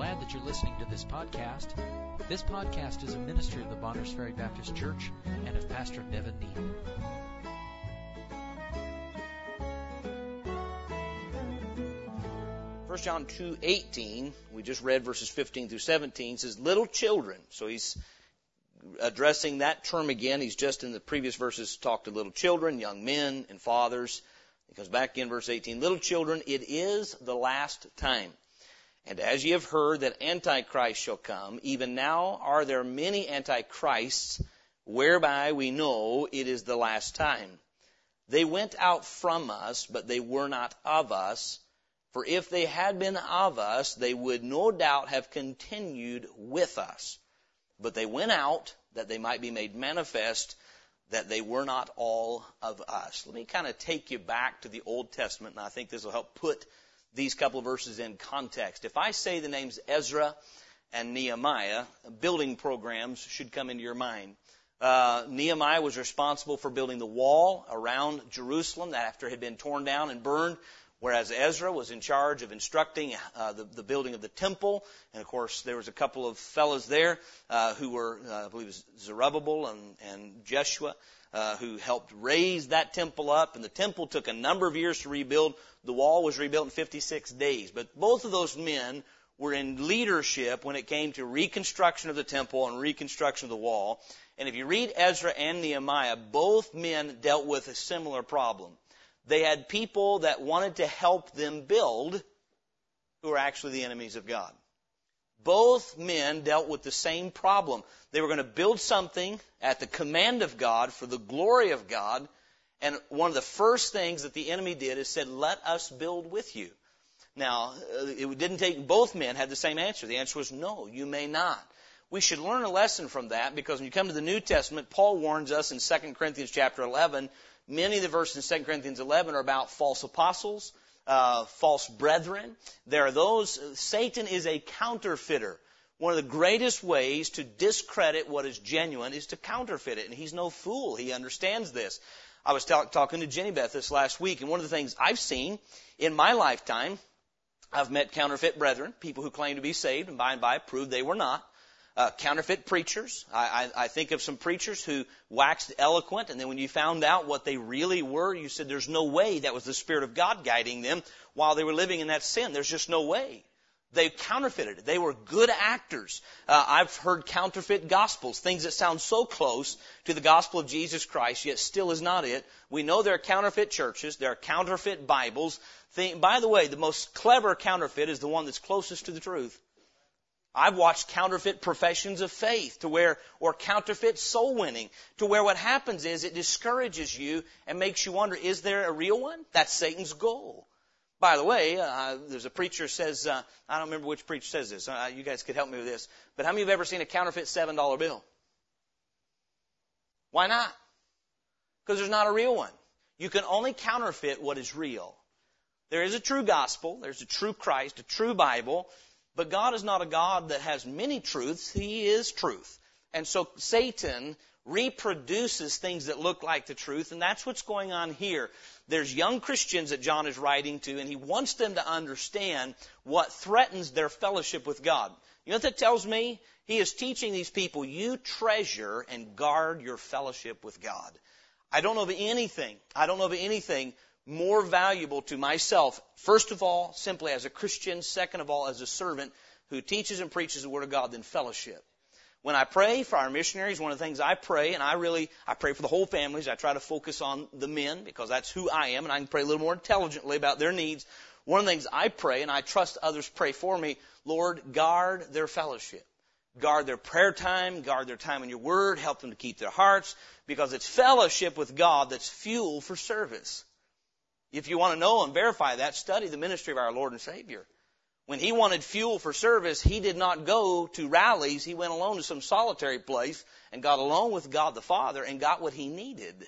glad that you're listening to this podcast. This podcast is a ministry of the Bonners Ferry Baptist Church and of Pastor Nevin Neal. 1 John 2:18, we just read verses 15 through 17 says little children. So he's addressing that term again. He's just in the previous verses talked to little children, young men, and fathers. He comes back in verse 18, little children, it is the last time. And as ye have heard that Antichrist shall come, even now are there many Antichrists, whereby we know it is the last time. They went out from us, but they were not of us. For if they had been of us, they would no doubt have continued with us. But they went out that they might be made manifest that they were not all of us. Let me kind of take you back to the Old Testament, and I think this will help put these couple of verses in context. If I say the names Ezra and Nehemiah, building programs should come into your mind. Uh, Nehemiah was responsible for building the wall around Jerusalem that after it had been torn down and burned whereas Ezra was in charge of instructing uh, the, the, building of the temple. And of course, there was a couple of fellows there uh, who were, uh, I believe, it was Zerubbabel and, and Jeshua, uh, who helped raise that temple up. And the temple took a number of years to rebuild. The wall was rebuilt in 56 days. But both of those men were in leadership when it came to reconstruction of the temple and reconstruction of the wall. And if you read Ezra and Nehemiah, both men dealt with a similar problem they had people that wanted to help them build who were actually the enemies of God. Both men dealt with the same problem. They were going to build something at the command of God for the glory of God. And one of the first things that the enemy did is said, let us build with you. Now, uh, it didn't take, both men had the same answer. The answer was no, you may not. We should learn a lesson from that because when you come to the New Testament, Paul warns us in 2 Corinthians chapter 11 Many of the verses in 2 Corinthians 11 are about false apostles, uh, false brethren. There are those, Satan is a counterfeiter. One of the greatest ways to discredit what is genuine is to counterfeit it. And he's no fool. He understands this. I was talk, talking to Jenny Beth this last week, and one of the things I've seen in my lifetime, I've met counterfeit brethren, people who claim to be saved, and by and by proved they were not uh, counterfeit preachers. I, I, I think of some preachers who waxed eloquent, and then when you found out what they really were, you said there's no way that was the Spirit of God guiding them while they were living in that sin. There's just no way. They counterfeited it. They were good actors. Uh, I've heard counterfeit gospels, things that sound so close to the gospel of Jesus Christ, yet still is not it. We know there are counterfeit churches, there are counterfeit Bibles. Think, by the way, the most clever counterfeit is the one that's closest to the truth. I've watched counterfeit professions of faith to where, or counterfeit soul winning to where what happens is it discourages you and makes you wonder, is there a real one? That's Satan's goal. By the way, uh, there's a preacher says, uh, I don't remember which preacher says this. Uh, you guys could help me with this. But how many of you have ever seen a counterfeit $7 bill? Why not? Because there's not a real one. You can only counterfeit what is real. There is a true gospel. There's a true Christ, a true Bible. But God is not a God that has many truths. He is truth. And so Satan reproduces things that look like the truth, and that's what's going on here. There's young Christians that John is writing to, and he wants them to understand what threatens their fellowship with God. You know what that tells me? He is teaching these people, you treasure and guard your fellowship with God. I don't know of anything, I don't know of anything more valuable to myself, first of all, simply as a Christian, second of all, as a servant who teaches and preaches the Word of God than fellowship. When I pray for our missionaries, one of the things I pray, and I really, I pray for the whole families. I try to focus on the men because that's who I am and I can pray a little more intelligently about their needs. One of the things I pray, and I trust others pray for me, Lord, guard their fellowship. Guard their prayer time, guard their time in your word, help them to keep their hearts, because it's fellowship with God that's fuel for service. If you want to know and verify that, study the ministry of our Lord and Savior. When he wanted fuel for service, he did not go to rallies. He went alone to some solitary place and got alone with God the Father and got what he needed.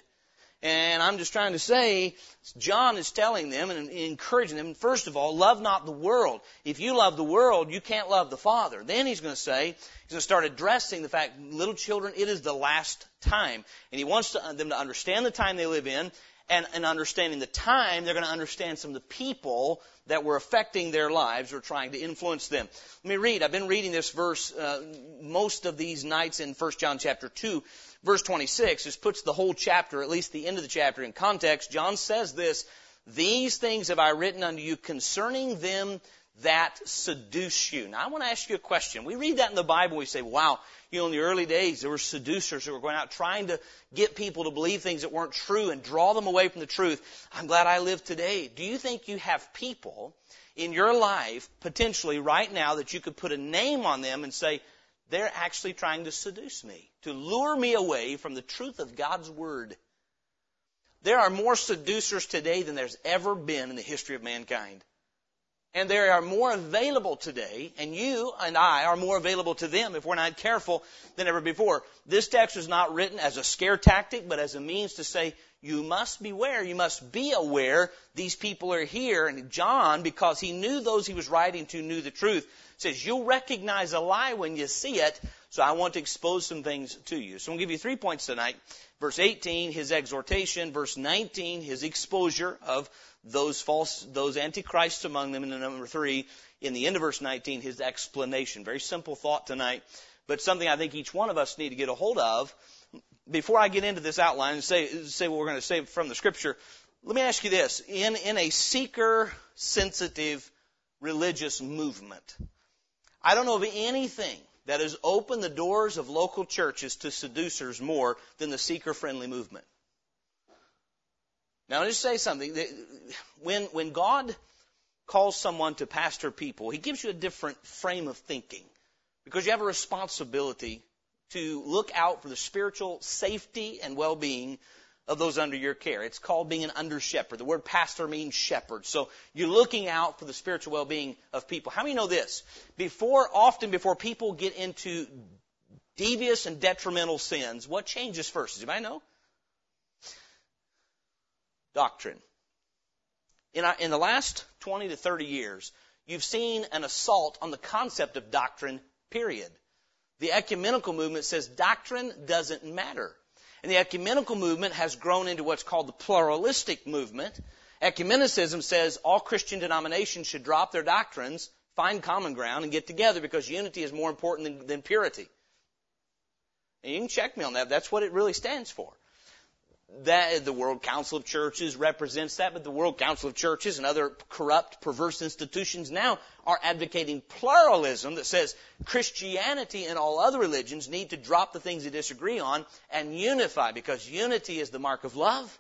And I'm just trying to say, John is telling them and encouraging them, first of all, love not the world. If you love the world, you can't love the Father. Then he's going to say, he's going to start addressing the fact, little children, it is the last time. And he wants to, them to understand the time they live in and, and understanding the time, they're going to understand some of the people that were affecting their lives or trying to influence them. Let me read. I've been reading this verse uh, most of these nights in 1 John chapter 2. Verse 26 This puts the whole chapter, at least the end of the chapter, in context. John says this, These things have I written unto you concerning them that seduce you. Now I want to ask you a question. We read that in the Bible, we say, wow, you know, in the early days, there were seducers who were going out trying to get people to believe things that weren't true and draw them away from the truth. I'm glad I live today. Do you think you have people in your life, potentially right now, that you could put a name on them and say, they're actually trying to seduce me, to lure me away from the truth of God's Word? There are more seducers today than there's ever been in the history of mankind. And they are more available today, and you and I are more available to them if we're not careful than ever before. This text was not written as a scare tactic, but as a means to say, you must beware, you must be aware these people are here. And John, because he knew those he was writing to knew the truth, says, you'll recognize a lie when you see it, so I want to expose some things to you. So I'm going to give you three points tonight. Verse 18, his exhortation. Verse 19, his exposure of those false, those antichrists among them. And then number three, in the end of verse 19, his explanation. Very simple thought tonight, but something I think each one of us need to get a hold of. Before I get into this outline and say, say what we're going to say from the scripture, let me ask you this. In, in a seeker sensitive religious movement, I don't know of anything that has opened the doors of local churches to seducers more than the seeker friendly movement. Now, I'll just say something. When, when God calls someone to pastor people, He gives you a different frame of thinking because you have a responsibility to look out for the spiritual safety and well-being of those under your care. It's called being an under shepherd. The word pastor means shepherd. So you're looking out for the spiritual well-being of people. How many know this? Before, often before people get into devious and detrimental sins, what changes first? Does anybody know? Doctrine. In, our, in the last 20 to 30 years, you've seen an assault on the concept of doctrine, period. The ecumenical movement says doctrine doesn't matter. And the ecumenical movement has grown into what's called the pluralistic movement. Ecumenicism says all Christian denominations should drop their doctrines, find common ground, and get together because unity is more important than, than purity. And you can check me on that. That's what it really stands for that the World Council of Churches represents that, but the World Council of Churches and other corrupt, perverse institutions now are advocating pluralism that says Christianity and all other religions need to drop the things they disagree on and unify because unity is the mark of love.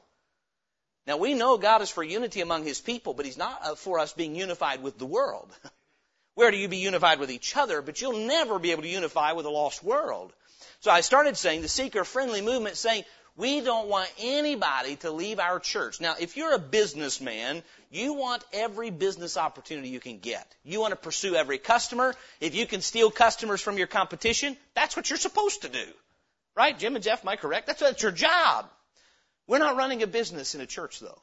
Now we know God is for unity among His people, but He's not uh, for us being unified with the world. Where do you be unified with each other, but you'll never be able to unify with a lost world. So I started saying the seeker friendly movement saying we don't want anybody to leave our church. Now, if you're a businessman, you want every business opportunity you can get. You want to pursue every customer. If you can steal customers from your competition, that's what you're supposed to do. Right? Jim and Jeff, am I correct? That's, that's your job. We're not running a business in a church though.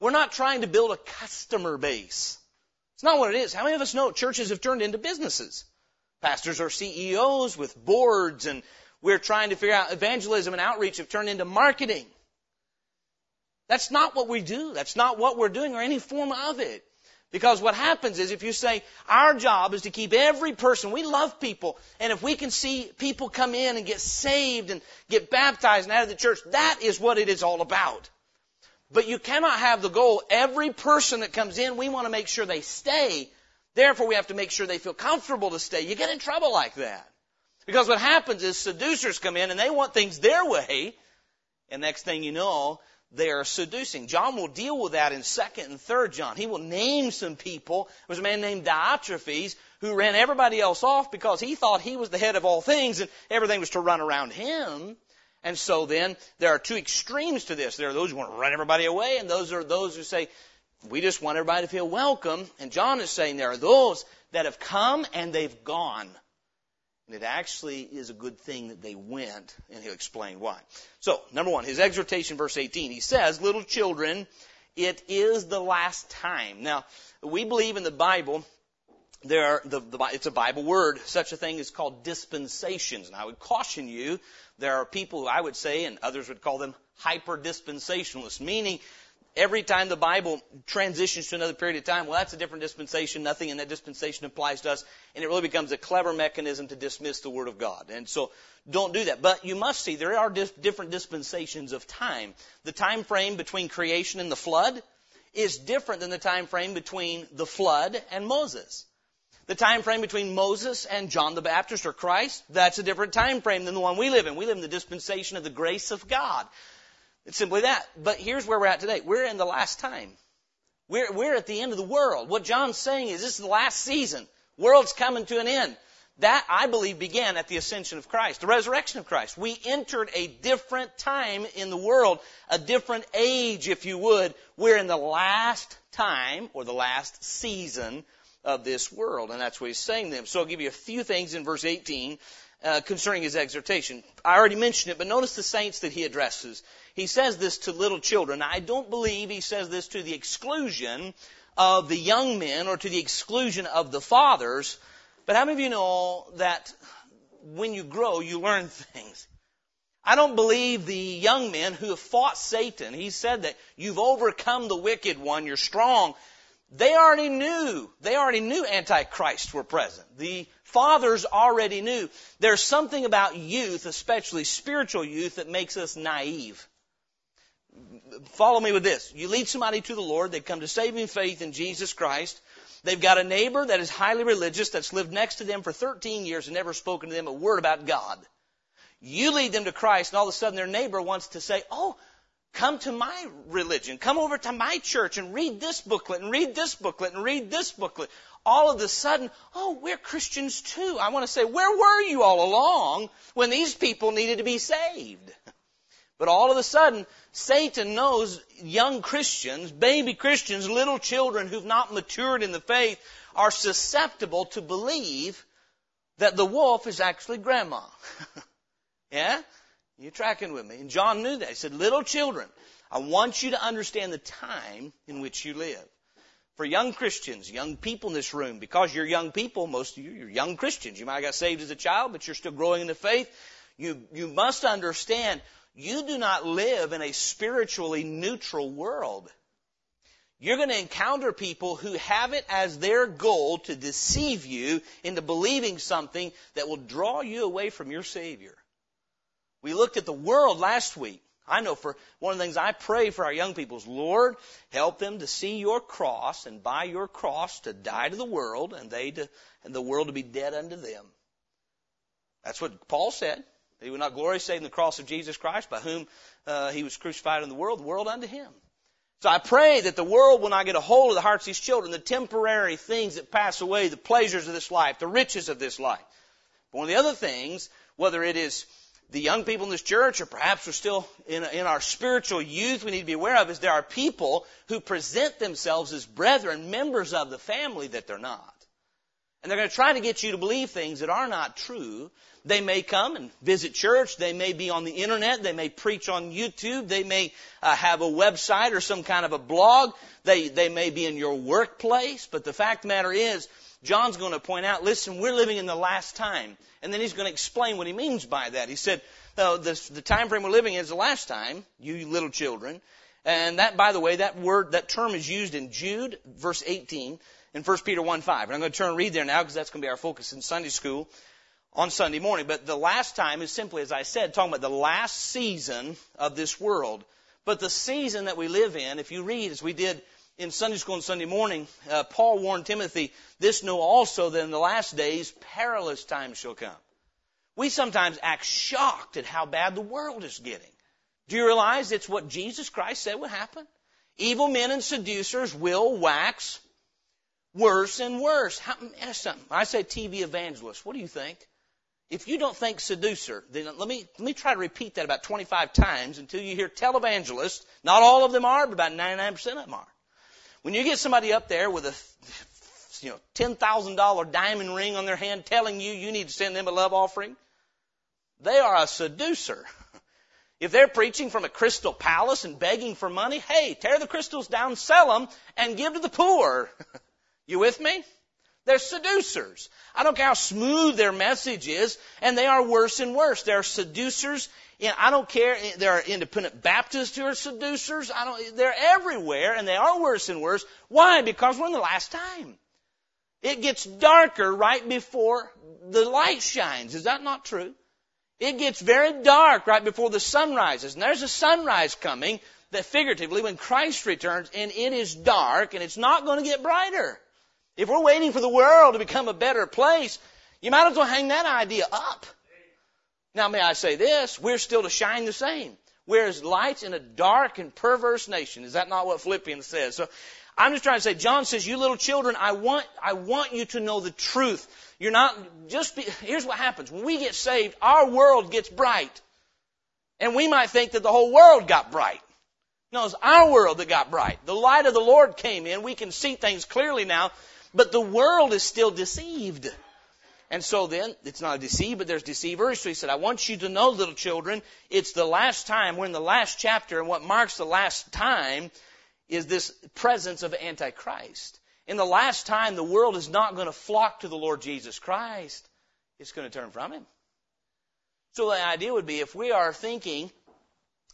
We're not trying to build a customer base. It's not what it is. How many of us know churches have turned into businesses? Pastors are CEOs with boards and we're trying to figure out evangelism and outreach have turned into marketing. That's not what we do. That's not what we're doing or any form of it. Because what happens is if you say, our job is to keep every person, we love people, and if we can see people come in and get saved and get baptized and out of the church, that is what it is all about. But you cannot have the goal, every person that comes in, we want to make sure they stay. Therefore, we have to make sure they feel comfortable to stay. You get in trouble like that. Because what happens is seducers come in and they want things their way, and next thing you know, they are seducing. John will deal with that in 2nd and 3rd John. He will name some people. There was a man named Diotrephes who ran everybody else off because he thought he was the head of all things and everything was to run around him. And so then there are two extremes to this. There are those who want to run everybody away and those are those who say, we just want everybody to feel welcome. And John is saying there are those that have come and they've gone. And it actually is a good thing that they went, and he'll explain why. So, number one, his exhortation, verse 18, he says, Little children, it is the last time. Now, we believe in the Bible there are the, the, it's a Bible word. Such a thing is called dispensations. And I would caution you, there are people who I would say, and others would call them hyper dispensationalists, meaning every time the Bible transitions to another period of time, well, that's a different dispensation. Nothing in that dispensation applies to us. And it really becomes a clever mechanism to dismiss the Word of God. And so don't do that. But you must see there are different dispensations of time. The time frame between creation and the flood is different than the time frame between the flood and Moses. The time frame between Moses and John the Baptist or Christ, that's a different time frame than the one we live in. We live in the dispensation of the grace of God. It's simply that. But here's where we're at today. We're in the last time. We're, we're at the end of the world. What John's saying is this is the last season. World's coming to an end. That, I believe, began at the ascension of Christ, the resurrection of Christ. We entered a different time in the world, a different age, if you would. We're in the last time, or the last season of this world. And that's what he's saying to them. So I'll give you a few things in verse 18 uh, concerning his exhortation. I already mentioned it, but notice the saints that he addresses. He says this to little children. I don't believe he says this to the exclusion of the young men or to the exclusion of the fathers. But how many of you know that when you grow, you learn things? I don't believe the young men who have fought Satan. He said that you've overcome the wicked one, you're strong. They already knew. They already knew Antichrist were present. The fathers already knew. There's something about youth, especially spiritual youth, that makes us naive. Follow me with this. You lead somebody to the Lord, they come to saving faith in Jesus Christ. They've got a neighbor that is highly religious that's lived next to them for 13 years and never spoken to them a word about God. You lead them to Christ and all of a sudden their neighbor wants to say, oh, come to my religion. Come over to my church and read this booklet and read this booklet and read this booklet. All of a sudden, oh, we're Christians too. I want to say, where were you all along when these people needed to be saved? But all of a sudden, Satan knows young Christians, baby Christians, little children who've not matured in the faith are susceptible to believe that the wolf is actually grandma. yeah? You tracking with me? And John knew that. He said, little children, I want you to understand the time in which you live. For young Christians, young people in this room, because you're young people, most of you, you're young Christians. You might have got saved as a child, but you're still growing in the faith. You, you must understand you do not live in a spiritually neutral world. You're going to encounter people who have it as their goal to deceive you into believing something that will draw you away from your Savior. We looked at the world last week. I know for one of the things I pray for our young people is, Lord, help them to see your cross and by your cross to die to the world and they to, and the world to be dead unto them. That's what Paul said. He would not glory save in the cross of Jesus Christ by whom uh, he was crucified in the world, the world unto him. So I pray that the world will not get a hold of the hearts of these children, the temporary things that pass away, the pleasures of this life, the riches of this life. But one of the other things, whether it is the young people in this church, or perhaps we're still in, in our spiritual youth, we need to be aware of is there are people who present themselves as brethren, members of the family that they're not. And they're going to try to get you to believe things that are not true. They may come and visit church. They may be on the internet. They may preach on YouTube. They may uh, have a website or some kind of a blog. They, they may be in your workplace. But the fact of the matter is, John's going to point out, listen, we're living in the last time. And then he's going to explain what he means by that. He said, no, this, the time frame we're living in is the last time, you little children. And that, by the way, that word, that term is used in Jude, verse 18, in 1 Peter 1 5. And I'm going to turn and read there now because that's going to be our focus in Sunday school on Sunday morning. But the last time is simply, as I said, talking about the last season of this world. But the season that we live in, if you read, as we did in Sunday school on Sunday morning, uh, Paul warned Timothy, this know also that in the last days perilous times shall come. We sometimes act shocked at how bad the world is getting. Do you realize it's what Jesus Christ said would happen? Evil men and seducers will wax worse and worse. How, I say TV evangelist. What do you think? If you don't think seducer, then let me, let me try to repeat that about 25 times until you hear televangelist. Not all of them are, but about 99% of them are. When you get somebody up there with a, you know, $10,000 diamond ring on their hand telling you you need to send them a love offering, they are a seducer. If they're preaching from a crystal palace and begging for money, hey, tear the crystals down, sell them, and give to the poor. you with me? They're seducers. I don't care how smooth their message is, and they are worse and worse. They're seducers. And I don't care. Eh, there are independent Baptists who are seducers. I don't. They're everywhere, and they are worse and worse. Why? Because we're in the last time. It gets darker right before the light shines. Is that not true? It gets very dark right before the sun rises. And there's a sunrise coming that figuratively when Christ returns and it is dark and it's not going to get brighter. If we're waiting for the world to become a better place, you might as well hang that idea up. Now may I say this, we're still to shine the same. We're as lights in a dark and perverse nation. Is that not what Philippians says? So I'm just trying to say, John says, you little children, I want, I want you to know the truth. You're not, just be, here's what happens. When we get saved, our world gets bright. And we might think that the whole world got bright. No, it's our world that got bright. The light of the Lord came in. We can see things clearly now, but the world is still deceived. And so then, it's not a deceive, but there's deceivers. So he said, I want you to know, little children, it's the last time. We're in the last chapter, and what marks the last time is this presence of Antichrist. In the last time, the world is not going to flock to the Lord Jesus Christ. It's going to turn from Him. So the idea would be if we are thinking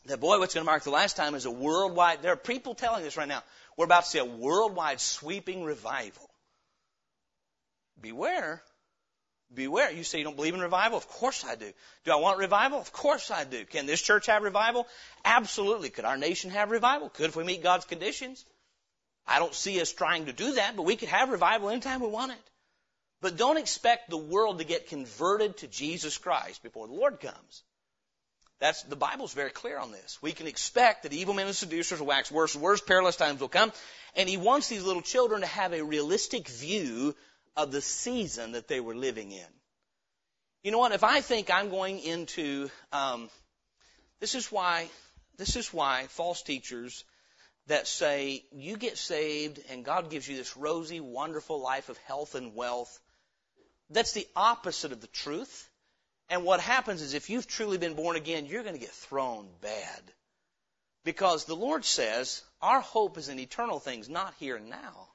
that, boy, what's going to mark the last time is a worldwide, there are people telling this right now, we're about to see a worldwide sweeping revival. Beware. Beware. You say you don't believe in revival? Of course I do. Do I want revival? Of course I do. Can this church have revival? Absolutely. Could our nation have revival? Could if we meet God's conditions? I don't see us trying to do that, but we could have revival anytime we want it. But don't expect the world to get converted to Jesus Christ before the Lord comes. That's the Bible's very clear on this. We can expect that evil men and seducers will wax worse and worse, perilous times will come, and he wants these little children to have a realistic view of the season that they were living in. You know what? If I think I'm going into, um, this is why, this is why false teachers that say you get saved and God gives you this rosy, wonderful life of health and wealth. That's the opposite of the truth. And what happens is if you've truly been born again, you're going to get thrown bad. Because the Lord says our hope is in eternal things, not here and now.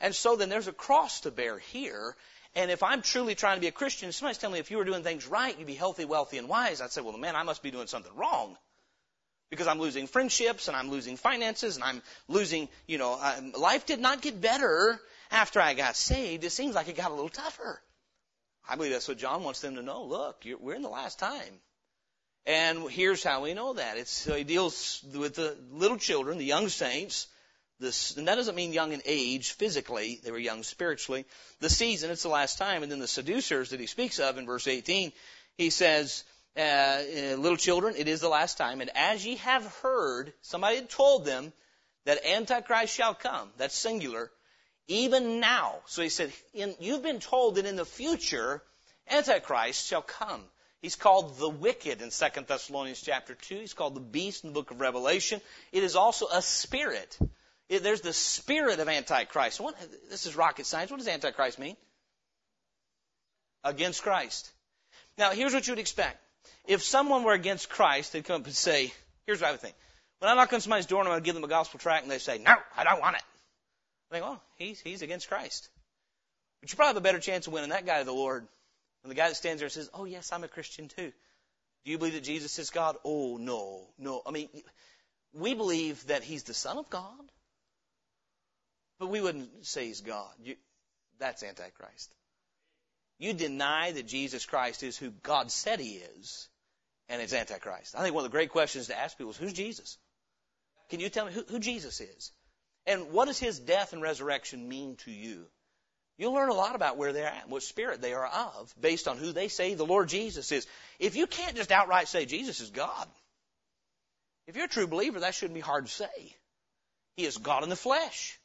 And so then there's a cross to bear here. And if I'm truly trying to be a Christian, somebody's telling me if you were doing things right, you'd be healthy, wealthy, and wise. I'd say, well, man, I must be doing something wrong. Because I'm losing friendships and I'm losing finances and I'm losing, you know, I'm, life did not get better after I got saved. It seems like it got a little tougher. I believe that's what John wants them to know. Look, we're in the last time. And here's how we know that. It's, so he deals with the little children, the young saints, this, and that doesn't mean young in age physically. They were young spiritually. The season, it's the last time. And then the seducers that he speaks of in verse 18, he says, uh, uh, little children, it is the last time. And as ye have heard, somebody had told them that Antichrist shall come. That's singular. Even now. So he said, in, you've been told that in the future, Antichrist shall come. He's called the wicked in 2 Thessalonians chapter 2. He's called the beast in the book of Revelation. It is also a spirit. There's the spirit of Antichrist. What, this is rocket science. What does Antichrist mean? Against Christ. Now, here's what you'd expect. If someone were against Christ, they'd come up and say, here's what I would think. When I knock on somebody's door and I'm going to give them a gospel tract and they say, no, I don't want it. I think, well, he's, he's against Christ. But you probably have a better chance of winning that guy to the Lord when the guy that stands there and says, oh yes, I'm a Christian too. Do you believe that Jesus is God? Oh no, no. I mean, we believe that he's the Son of God. But we wouldn't say he's God. You, that's Antichrist. You deny that Jesus Christ is who God said he is, and it's Antichrist. I think one of the great questions to ask people is, who's Jesus? Can you tell me who, who Jesus is? And what does his death and resurrection mean to you? You'll learn a lot about where they're at, what spirit they are of, based on who they say the Lord Jesus is. If you can't just outright say Jesus is God, if you're a true believer, that shouldn't be hard to say. He is God in the flesh.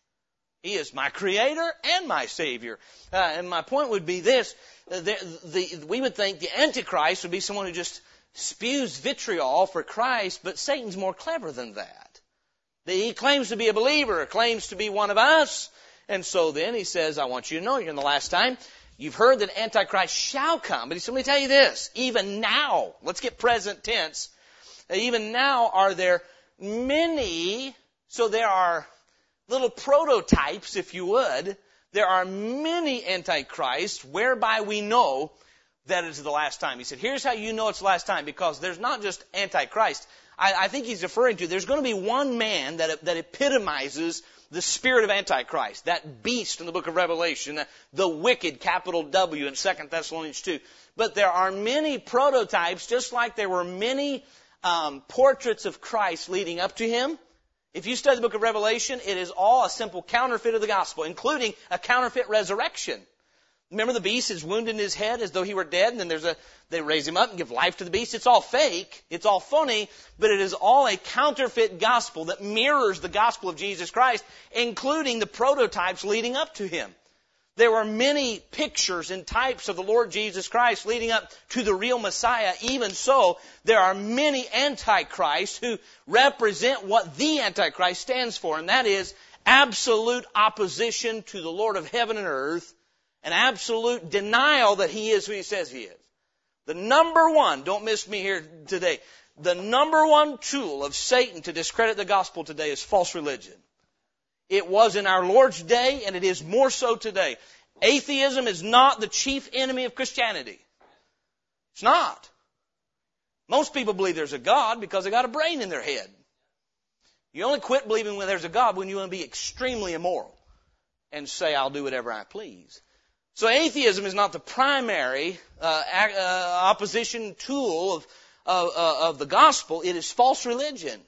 He is my creator and my savior. Uh, and my point would be this, uh, the, the, we would think the Antichrist would be someone who just spews vitriol for Christ, but Satan's more clever than that. He claims to be a believer, claims to be one of us, and so then he says, I want you to know you're in the last time. You've heard that Antichrist shall come, but he said, let me tell you this, even now, let's get present tense, even now are there many, so there are little prototypes, if you would, there are many antichrists whereby we know that it is the last time. He said, here's how you know it's the last time because there's not just antichrist. I, I think he's referring to, there's going to be one man that, that epitomizes the spirit of Antichrist, that beast in the book of Revelation, the wicked, capital W in 2 Thessalonians 2. But there are many prototypes, just like there were many um, portraits of Christ leading up to him. If you study the book of Revelation, it is all a simple counterfeit of the gospel, including a counterfeit resurrection. Remember the beast is wounded in his head as though he were dead, and then there's a, they raise him up and give life to the beast. It's all fake. It's all phony, but it is all a counterfeit gospel that mirrors the gospel of Jesus Christ, including the prototypes leading up to him. There were many pictures and types of the Lord Jesus Christ leading up to the real Messiah. Even so, there are many antichrists who represent what the Antichrist stands for, and that is absolute opposition to the Lord of heaven and earth an absolute denial that he is who he says he is. The number one, don't miss me here today, the number one tool of Satan to discredit the gospel today is false religion. It was in our Lord's day and it is more so today. Atheism is not the chief enemy of Christianity. It's not. Most people believe there's a God because they got a brain in their head. You only quit believing when there's a God when you want to be extremely immoral and say, I'll do whatever I please. So atheism is not the primary uh, uh, opposition tool of, of, uh, of the gospel. It is false religion.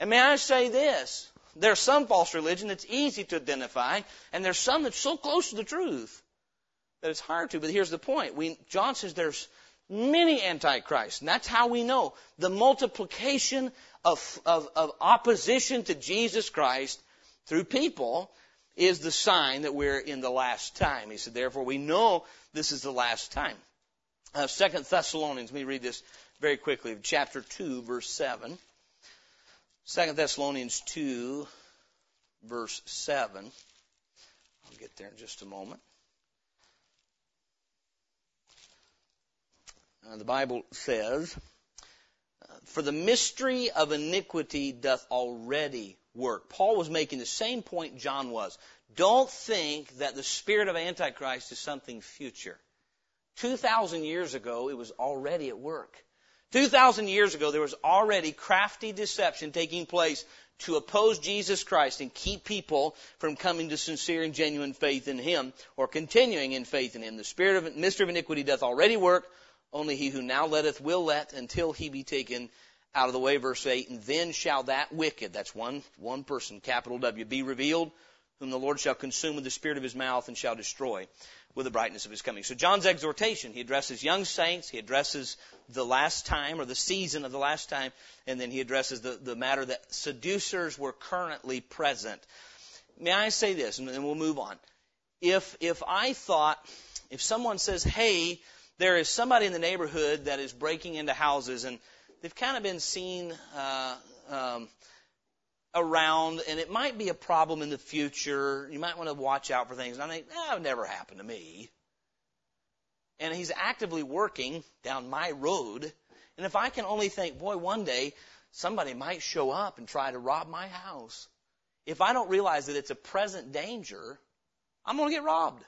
And may I say this? There's some false religion that's easy to identify, and there's some that's so close to the truth that it's hard to. But here's the point. We, John says there's many antichrists, and that's how we know the multiplication of, of, of opposition to Jesus Christ through people is the sign that we're in the last time. He said, therefore we know this is the last time. Uh, Second Thessalonians, let me read this very quickly. Chapter 2, verse 7. Second Thessalonians 2, verse 7. I'll get there in just a moment. Uh, the Bible says, For the mystery of iniquity doth already work. Paul was making the same point John was. Don't think that the spirit of Antichrist is something future. 2,000 years ago, it was already at work. 2,000 years ago, there was already crafty deception taking place to oppose Jesus Christ and keep people from coming to sincere and genuine faith in Him or continuing in faith in Him. The spirit of mystery of iniquity doth already work. Only he who now letteth will let until he be taken out of the way, verse 8, and then shall that wicked, that's one, one person, capital W, be revealed, whom the Lord shall consume with the spirit of his mouth and shall destroy with the brightness of his coming. So John's exhortation, he addresses young saints, he addresses the last time or the season of the last time, and then he addresses the, the matter that seducers were currently present. May I say this, and then we'll move on. If, if I thought, if someone says, hey, there is somebody in the neighborhood that is breaking into houses and they've kind of been seen uh, um, around, and it might be a problem in the future. You might want to watch out for things. And I think, that would never happen to me. And he's actively working down my road. And if I can only think, boy, one day somebody might show up and try to rob my house. If I don't realize that it's a present danger, I'm going to get robbed.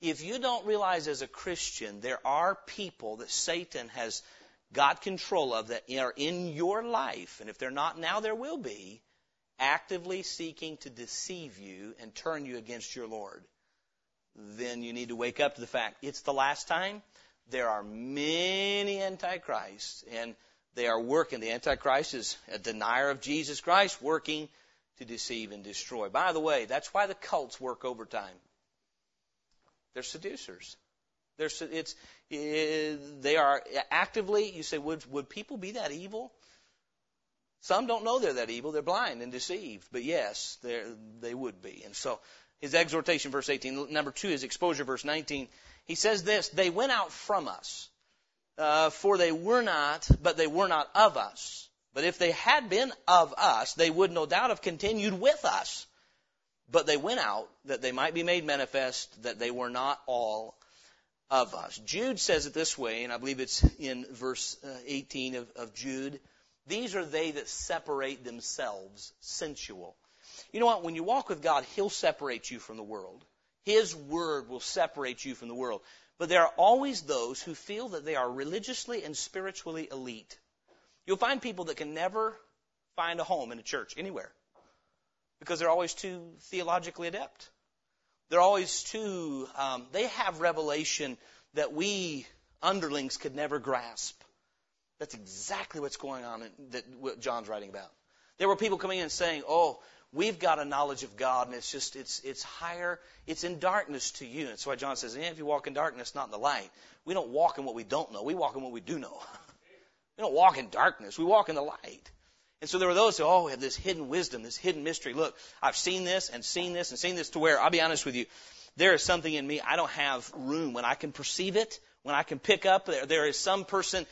If you don't realize as a Christian, there are people that Satan has got control of that are in your life, and if they're not now, there will be, actively seeking to deceive you and turn you against your Lord, then you need to wake up to the fact it's the last time. There are many antichrists, and they are working. The antichrist is a denier of Jesus Christ, working to deceive and destroy. By the way, that's why the cults work overtime. They're seducers. They're, they are actively, you say, would, would people be that evil? Some don't know they're that evil. They're blind and deceived. But yes, they would be. And so his exhortation, verse 18. Number two, his exposure, verse 19. He says this, they went out from us. Uh, for they were not, but they were not of us. But if they had been of us, they would no doubt have continued with us. But they went out that they might be made manifest that they were not all of us. Jude says it this way, and I believe it's in verse uh, 18 of, of Jude. These are they that separate themselves sensual. You know what? When you walk with God, He'll separate you from the world. His word will separate you from the world. But there are always those who feel that they are religiously and spiritually elite. You'll find people that can never find a home in a church anywhere because they're always too theologically adept. They're always too, um, they have revelation that we underlings could never grasp. That's exactly what's going on in, that what John's writing about. There were people coming in saying, "Oh, we've got a knowledge of God, and it's just it's it's higher, it's in darkness to you." That's why John says, yeah, "If you walk in darkness, not in the light." We don't walk in what we don't know. We walk in what we do know. we don't walk in darkness. We walk in the light. And so there were those who, oh, have this hidden wisdom, this hidden mystery. Look, I've seen this and seen this and seen this to where, I'll be honest with you, there is something in me, I don't have room. When I can perceive it, when I can pick up there, there is some person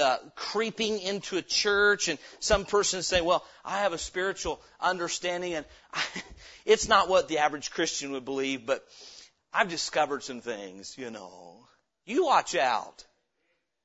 uh, creeping into a church and some person saying, well, I have a spiritual understanding and I, it's not what the average Christian would believe, but I've discovered some things, you know. You watch out.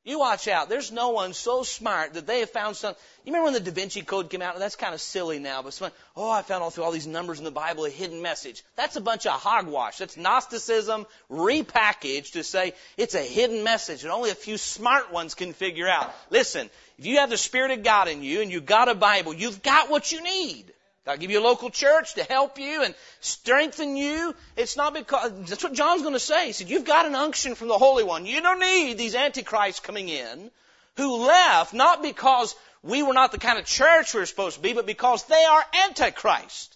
You watch out. There's no one so smart that they have found some. You remember when the Da Vinci Code came out? That's kind of silly now, but someone, oh, I found all through all these numbers in the Bible a hidden message. That's a bunch of hogwash. That's Gnosticism repackaged to say it's a hidden message and only a few smart ones can figure out. Listen, if you have the Spirit of God in you and you've got a Bible, you've got what you need. God give you a local church to help you and strengthen you. It's not because, that's what John's going to say. He said, you've got an unction from the Holy One. You don't need these antichrists coming in who left not because we were not the kind of church we were supposed to be, but because they are antichrist.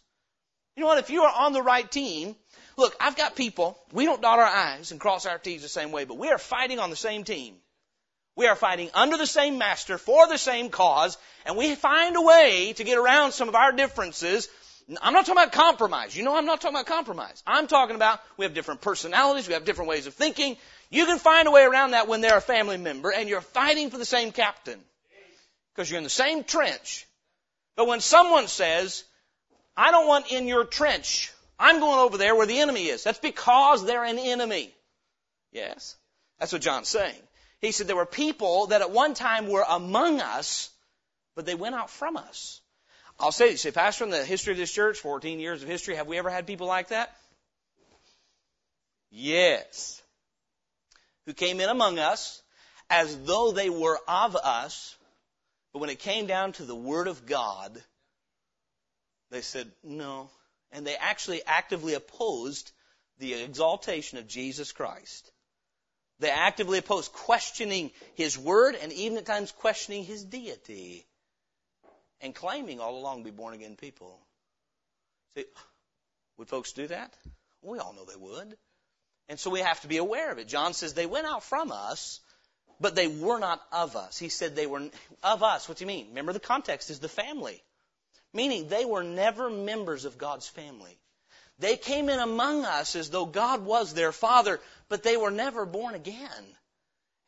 You know what? If you are on the right team, look, I've got people, we don't dot our I's and cross our T's the same way, but we are fighting on the same team. We are fighting under the same master for the same cause, and we find a way to get around some of our differences. I'm not talking about compromise. You know, I'm not talking about compromise. I'm talking about we have different personalities, we have different ways of thinking. You can find a way around that when they're a family member and you're fighting for the same captain because you're in the same trench. But when someone says, I don't want in your trench, I'm going over there where the enemy is, that's because they're an enemy. Yes. That's what John's saying. He said there were people that at one time were among us, but they went out from us. I'll say, say, Pastor, in the history of this church, 14 years of history, have we ever had people like that? Yes. Who came in among us as though they were of us, but when it came down to the Word of God, they said, no. And they actually actively opposed the exaltation of Jesus Christ. They actively oppose questioning his word and even at times questioning his deity and claiming all along to be born again people. See, would folks do that? We all know they would. And so we have to be aware of it. John says they went out from us, but they were not of us. He said they were of us. What do you mean? Remember the context is the family. Meaning they were never members of God's family. They came in among us as though God was their father, but they were never born again.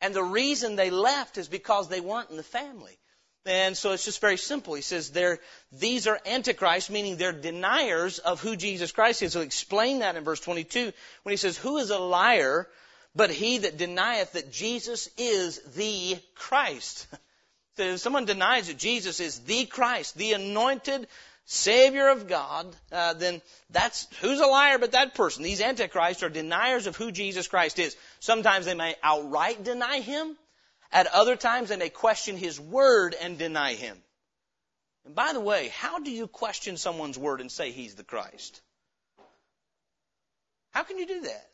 And the reason they left is because they weren't in the family. And so it's just very simple. He says they're, these are antichrists, meaning they're deniers of who Jesus Christ is. He'll explain that in verse 22 when he says, who is a liar but he that denieth that Jesus is the Christ? so if someone denies that Jesus is the Christ, the anointed Savior of God, uh, then that's who's a liar but that person. These antichrists are deniers of who Jesus Christ is. Sometimes they may outright deny Him. At other times they may question His word and deny Him. And by the way, how do you question someone's word and say He's the Christ? How can you do that?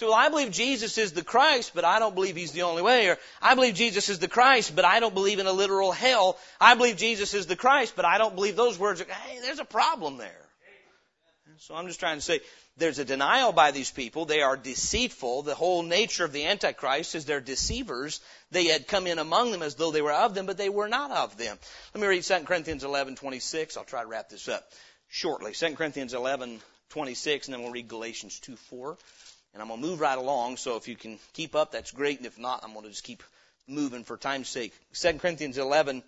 So, well, I believe Jesus is the Christ, but I don't believe He's the only way. Or, I believe Jesus is the Christ, but I don't believe in a literal hell. I believe Jesus is the Christ, but I don't believe those words. Hey, there's a problem there. So I'm just trying to say, there's a denial by these people. They are deceitful. The whole nature of the Antichrist is they're deceivers. They had come in among them as though they were of them, but they were not of them. Let me read 2 Corinthians 11:26. I'll try to wrap this up shortly. 2 Corinthians 11:26, and then we'll read Galatians 2:4. And I'm going to move right along, so if you can keep up, that's great. And if not, I'm going to just keep moving for time's sake. 2 Corinthians 11,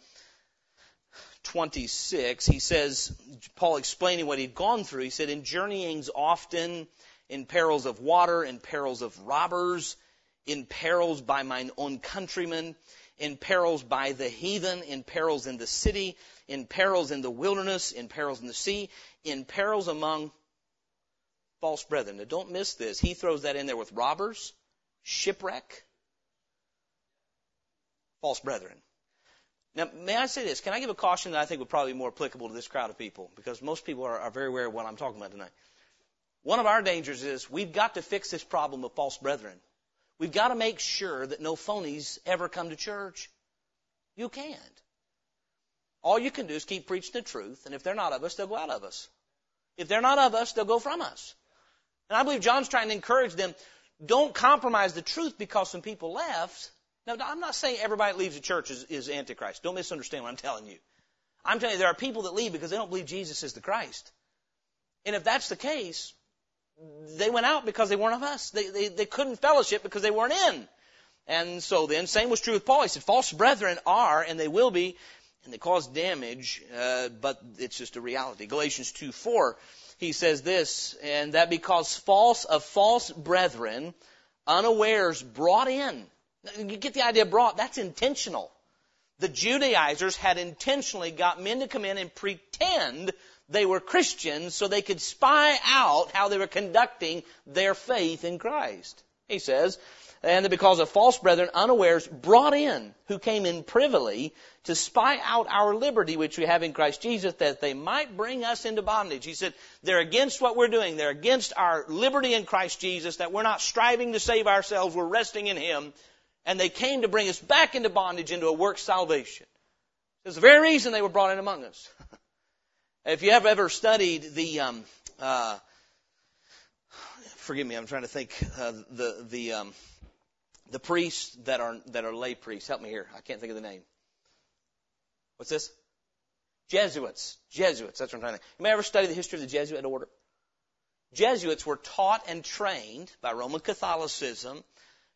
26, he says, Paul explaining what he'd gone through, he said, in journeyings often, in perils of water, in perils of robbers, in perils by mine own countrymen, in perils by the heathen, in perils in the city, in perils in the wilderness, in perils in the sea, in perils among false brethren. Now don't miss this. He throws that in there with robbers, shipwreck, false brethren. Now, may I say this? Can I give a caution that I think would probably be more applicable to this crowd of people? Because most people are, are very aware of what I'm talking about tonight. One of our dangers is we've got to fix this problem of false brethren. We've got to make sure that no phonies ever come to church. You can't. All you can do is keep preaching the truth, and if they're not of us, they'll go out of us. If they're not of us, they'll go from us. And I believe John's trying to encourage them, don't compromise the truth because some people left. Now, I'm not saying everybody that leaves the church is, is Antichrist. Don't misunderstand what I'm telling you. I'm telling you, there are people that leave because they don't believe Jesus is the Christ. And if that's the case, they went out because they weren't of us. They, they, they couldn't fellowship because they weren't in. And so then, same was true with Paul. He said, false brethren are, and they will be, and they cause damage, uh, but it's just a reality. Galatians 2 4, he says this, and that because false of false brethren, unawares brought in. You get the idea brought, that's intentional. The Judaizers had intentionally got men to come in and pretend they were Christians so they could spy out how they were conducting their faith in Christ. He says, and that because of false brethren unawares brought in, who came in privily to spy out our liberty which we have in Christ Jesus, that they might bring us into bondage. He said, they're against what we're doing. They're against our liberty in Christ Jesus, that we're not striving to save ourselves, we're resting in Him. And they came to bring us back into bondage, into a work salvation. It's the very reason they were brought in among us. if you have ever studied the, um, uh, forgive me, I'm trying to think, uh, the, the, um, the priests that are that are lay priests. Help me here. I can't think of the name. What's this? Jesuits. Jesuits. That's what I'm trying to think. You may ever study the history of the Jesuit order? Jesuits were taught and trained by Roman Catholicism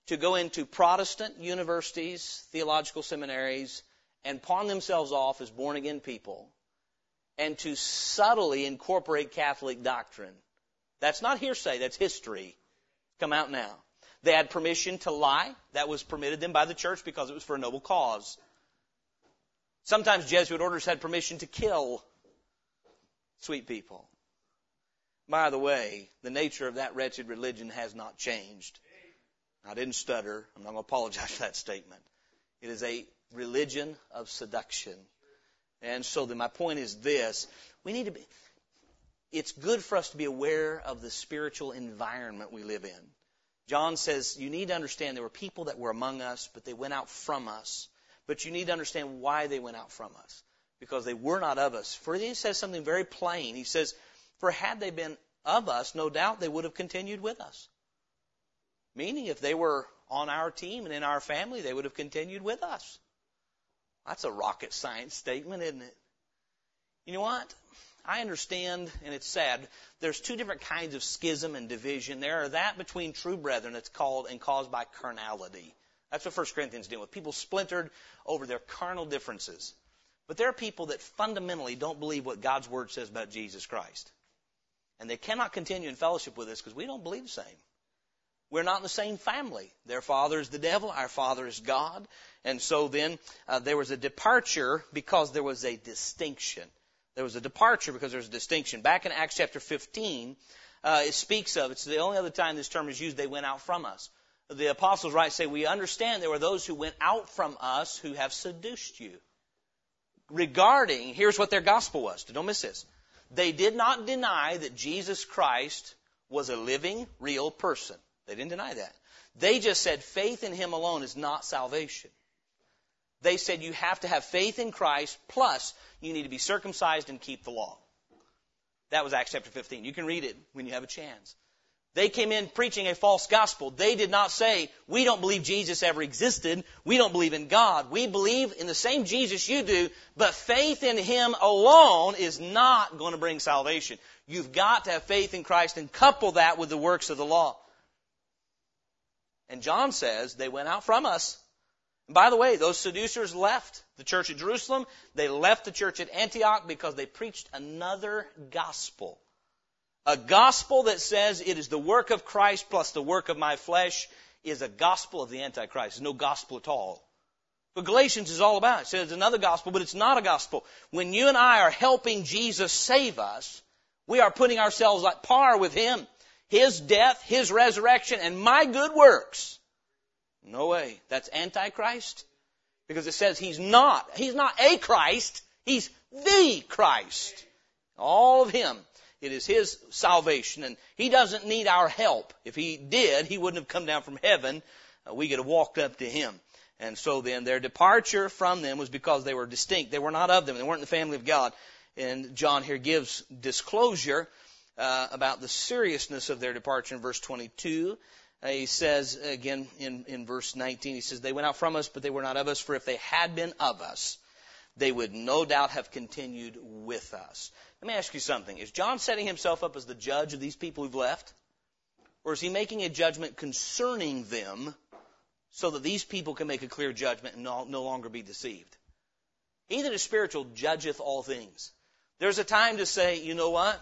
to go into Protestant universities, theological seminaries, and pawn themselves off as born again people, and to subtly incorporate Catholic doctrine. That's not hearsay, that's history. Come out now. They had permission to lie. That was permitted them by the church because it was for a noble cause. Sometimes Jesuit orders had permission to kill sweet people. By the way, the nature of that wretched religion has not changed. I didn't stutter. I'm not going to apologize for that statement. It is a religion of seduction. And so then my point is this. We need to be, it's good for us to be aware of the spiritual environment we live in. John says you need to understand there were people that were among us, but they went out from us. But you need to understand why they went out from us. Because they were not of us. For he says something very plain. He says, For had they been of us, no doubt they would have continued with us. Meaning, if they were on our team and in our family, they would have continued with us. That's a rocket science statement, isn't it? You know what? I understand, and it's sad, there's two different kinds of schism and division. There are that between true brethren that's called and caused by carnality. That's what 1 Corinthians deal with. People splintered over their carnal differences. But there are people that fundamentally don't believe what God's Word says about Jesus Christ. And they cannot continue in fellowship with us because we don't believe the same. We're not in the same family. Their father is the devil, our father is God. And so then uh, there was a departure because there was a distinction. There was a departure because there was a distinction. Back in Acts chapter 15, uh, it speaks of, it's the only other time this term is used, they went out from us. The apostles write say, we understand there were those who went out from us who have seduced you. Regarding, here's what their gospel was. Don't miss this. They did not deny that Jesus Christ was a living, real person. They didn't deny that. They just said faith in Him alone is not salvation. They said you have to have faith in Christ, plus you need to be circumcised and keep the law. That was Acts chapter 15. You can read it when you have a chance. They came in preaching a false gospel. They did not say, we don't believe Jesus ever existed. We don't believe in God. We believe in the same Jesus you do, but faith in Him alone is not going to bring salvation. You've got to have faith in Christ and couple that with the works of the law. And John says, they went out from us and by the way, those seducers left the church at Jerusalem. They left the church at Antioch because they preached another gospel. A gospel that says it is the work of Christ plus the work of my flesh is a gospel of the Antichrist. It's no gospel at all. But Galatians is all about. It says another gospel, but it's not a gospel. When you and I are helping Jesus save us, we are putting ourselves at par with Him. His death, His resurrection, and my good works. No way. That's Antichrist. Because it says He's not, He's not a Christ, He's the Christ. All of Him. It is His salvation and He doesn't need our help. If He did, He wouldn't have come down from heaven. Uh, we could have walked up to Him. And so then their departure from them was because they were distinct. They were not of them. They weren't in the family of God. And John here gives disclosure uh, about the seriousness of their departure in verse 22. Uh, he says again in, in verse 19, he says, They went out from us, but they were not of us, for if they had been of us, they would no doubt have continued with us. Let me ask you something. Is John setting himself up as the judge of these people who've left? Or is he making a judgment concerning them so that these people can make a clear judgment and no, no longer be deceived. He that is spiritual judgeth all things. There's a time to say, you know what?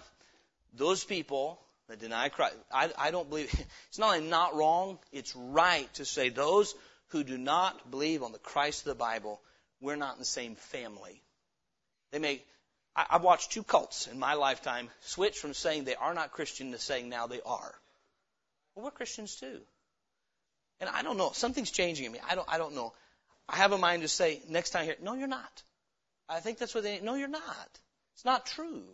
Those people that deny Christ, I, I don't believe, it's not only not wrong, it's right to say those who do not believe on the Christ of the Bible, we're not in the same family. They may, I, I've watched two cults in my lifetime switch from saying they are not Christian to saying now they are. Well, we're Christians too. And I don't know. Something's changing in me. I don't, I don't know. I have a mind to say next time here, no, you're not. I think that's what they, no, you're not. It's not true.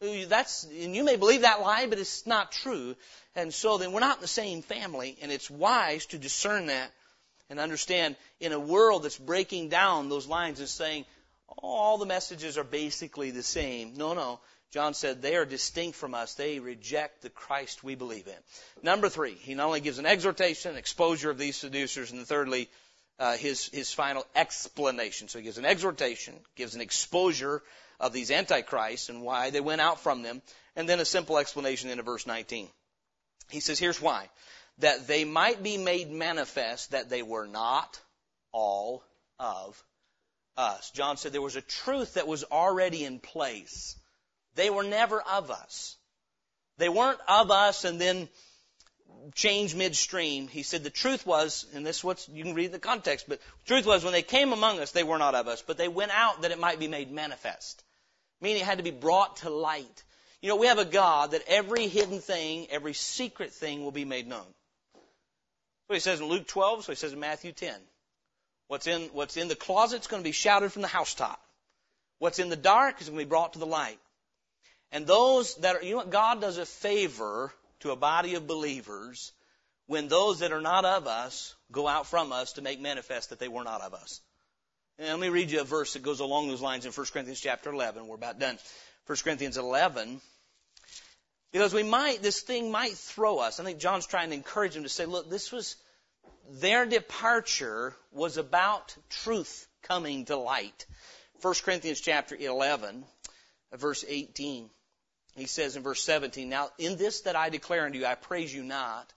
That's, and you may believe that lie, but it's not true. And so then we're not in the same family, and it's wise to discern that and understand in a world that's breaking down those lines and saying, oh, all the messages are basically the same. No, no. John said they are distinct from us. They reject the Christ we believe in. Number three, he not only gives an exhortation, exposure of these seducers, and thirdly, uh, his his final explanation. So he gives an exhortation, gives an exposure of these antichrists and why they went out from them, and then a simple explanation into verse 19. He says, "Here's why: that they might be made manifest that they were not all of us." John said there was a truth that was already in place they were never of us. They weren't of us and then changed midstream. He said the truth was, and this what's you can read the context, but truth was when they came among us, they were not of us, but they went out that it might be made manifest. Meaning it had to be brought to light. You know, we have a God that every hidden thing, every secret thing will be made known. So he says in Luke 12, so he says in Matthew 10. What's in, what's in the closet is going to be shouted from the housetop. What's in the dark is going to be brought to the light. And those that are, you know what? God does a favor to a body of believers when those that are not of us go out from us to make manifest that they were not of us. And let me read you a verse that goes along those lines in 1 Corinthians chapter 11. We're about done. 1 Corinthians 11. Because we might, this thing might throw us. I think John's trying to encourage them to say, look, this was, their departure was about truth coming to light. 1 Corinthians chapter 11, verse 18. He says in verse 17, Now in this that I declare unto you, I praise you not,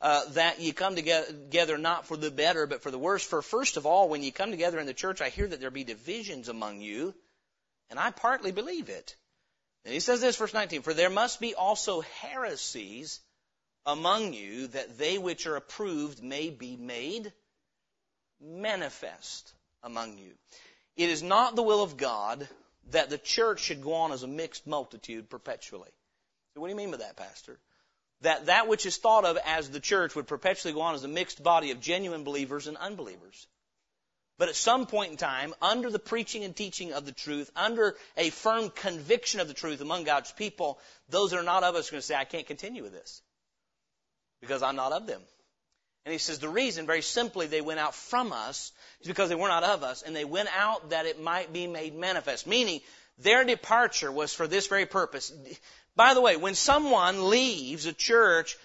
uh, that ye come together not for the better, but for the worse. For first of all, when ye come together in the church, I hear that there be divisions among you, and I partly believe it. And he says this, verse 19, For there must be also heresies among you, that they which are approved may be made manifest among you. It is not the will of God that the church should go on as a mixed multitude perpetually. So what do you mean by that, Pastor? That that which is thought of as the church would perpetually go on as a mixed body of genuine believers and unbelievers. But at some point in time, under the preaching and teaching of the truth, under a firm conviction of the truth among God's people, those that are not of us are going to say, I can't continue with this. Because I'm not of them. And he says the reason, very simply, they went out from us is because they were not of us, and they went out that it might be made manifest. Meaning, their departure was for this very purpose. By the way, when someone leaves a church,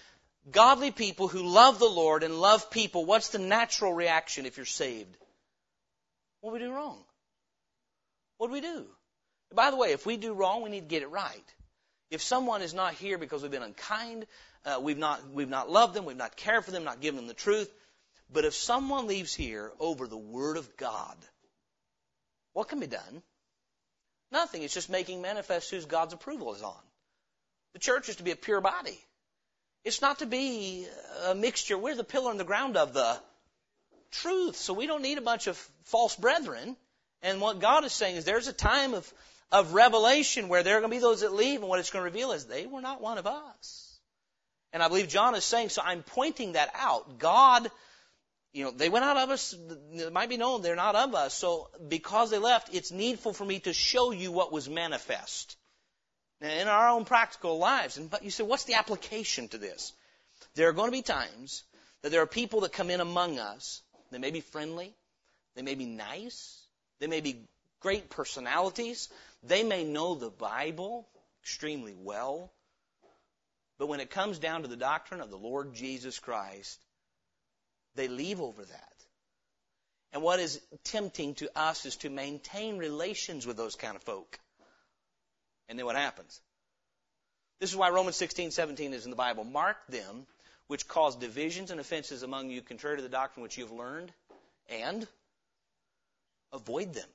godly people who love the Lord and love people, what's the natural reaction if you're saved? What do we do wrong? What do we do? By the way, if we do wrong, we need to get it right. If someone is not here because we've been unkind, uh, we've not we've not loved them, we've not cared for them, not given them the truth. But if someone leaves here over the Word of God, what can be done? Nothing. It's just making manifest whose God's approval is on. The church is to be a pure body. It's not to be a mixture. We're the pillar and the ground of the truth. So we don't need a bunch of false brethren. And what God is saying is there's a time of, of revelation where there are going to be those that leave, and what it's going to reveal is they were not one of us. And I believe John is saying, so I'm pointing that out. God, you know, they went out of us, it might be known they're not of us. So because they left, it's needful for me to show you what was manifest in our own practical lives. And but you say, what's the application to this? There are going to be times that there are people that come in among us. They may be friendly, they may be nice, they may be great personalities, they may know the Bible extremely well. But when it comes down to the doctrine of the Lord Jesus Christ, they leave over that. And what is tempting to us is to maintain relations with those kind of folk. And then what happens? This is why Romans 16, 17 is in the Bible. Mark them which cause divisions and offenses among you contrary to the doctrine which you have learned, and avoid them.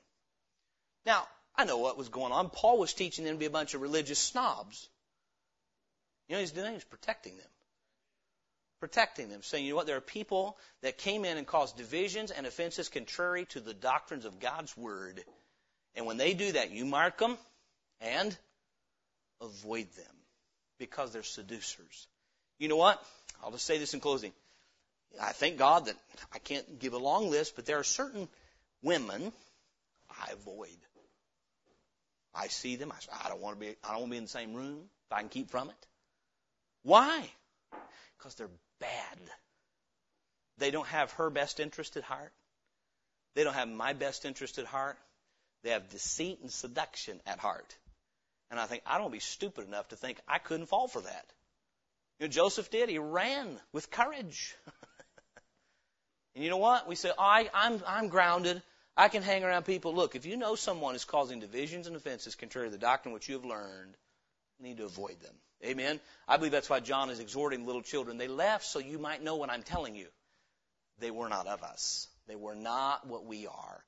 Now, I know what was going on. Paul was teaching them to be a bunch of religious snobs. You know, he's doing, he's protecting them. Protecting them, saying, you know what, there are people that came in and caused divisions and offenses contrary to the doctrines of God's Word. And when they do that, you mark them and avoid them because they're seducers. You know what? I'll just say this in closing. I thank God that I can't give a long list, but there are certain women I avoid. I see them. I say, I don't want to be. I don't want to be in the same room if I can keep from it. Why? Because they're bad. They don't have her best interest at heart. They don't have my best interest at heart. They have deceit and seduction at heart. And I think I don't be stupid enough to think I couldn't fall for that. You know, Joseph did. He ran with courage. and you know what? We say, oh, I, I'm, I'm grounded. I can hang around people. Look, if you know someone is causing divisions and offenses contrary to the doctrine which you have learned, you need to avoid them. Amen. I believe that's why John is exhorting little children. They left so you might know what I'm telling you. They were not of us. They were not what we are.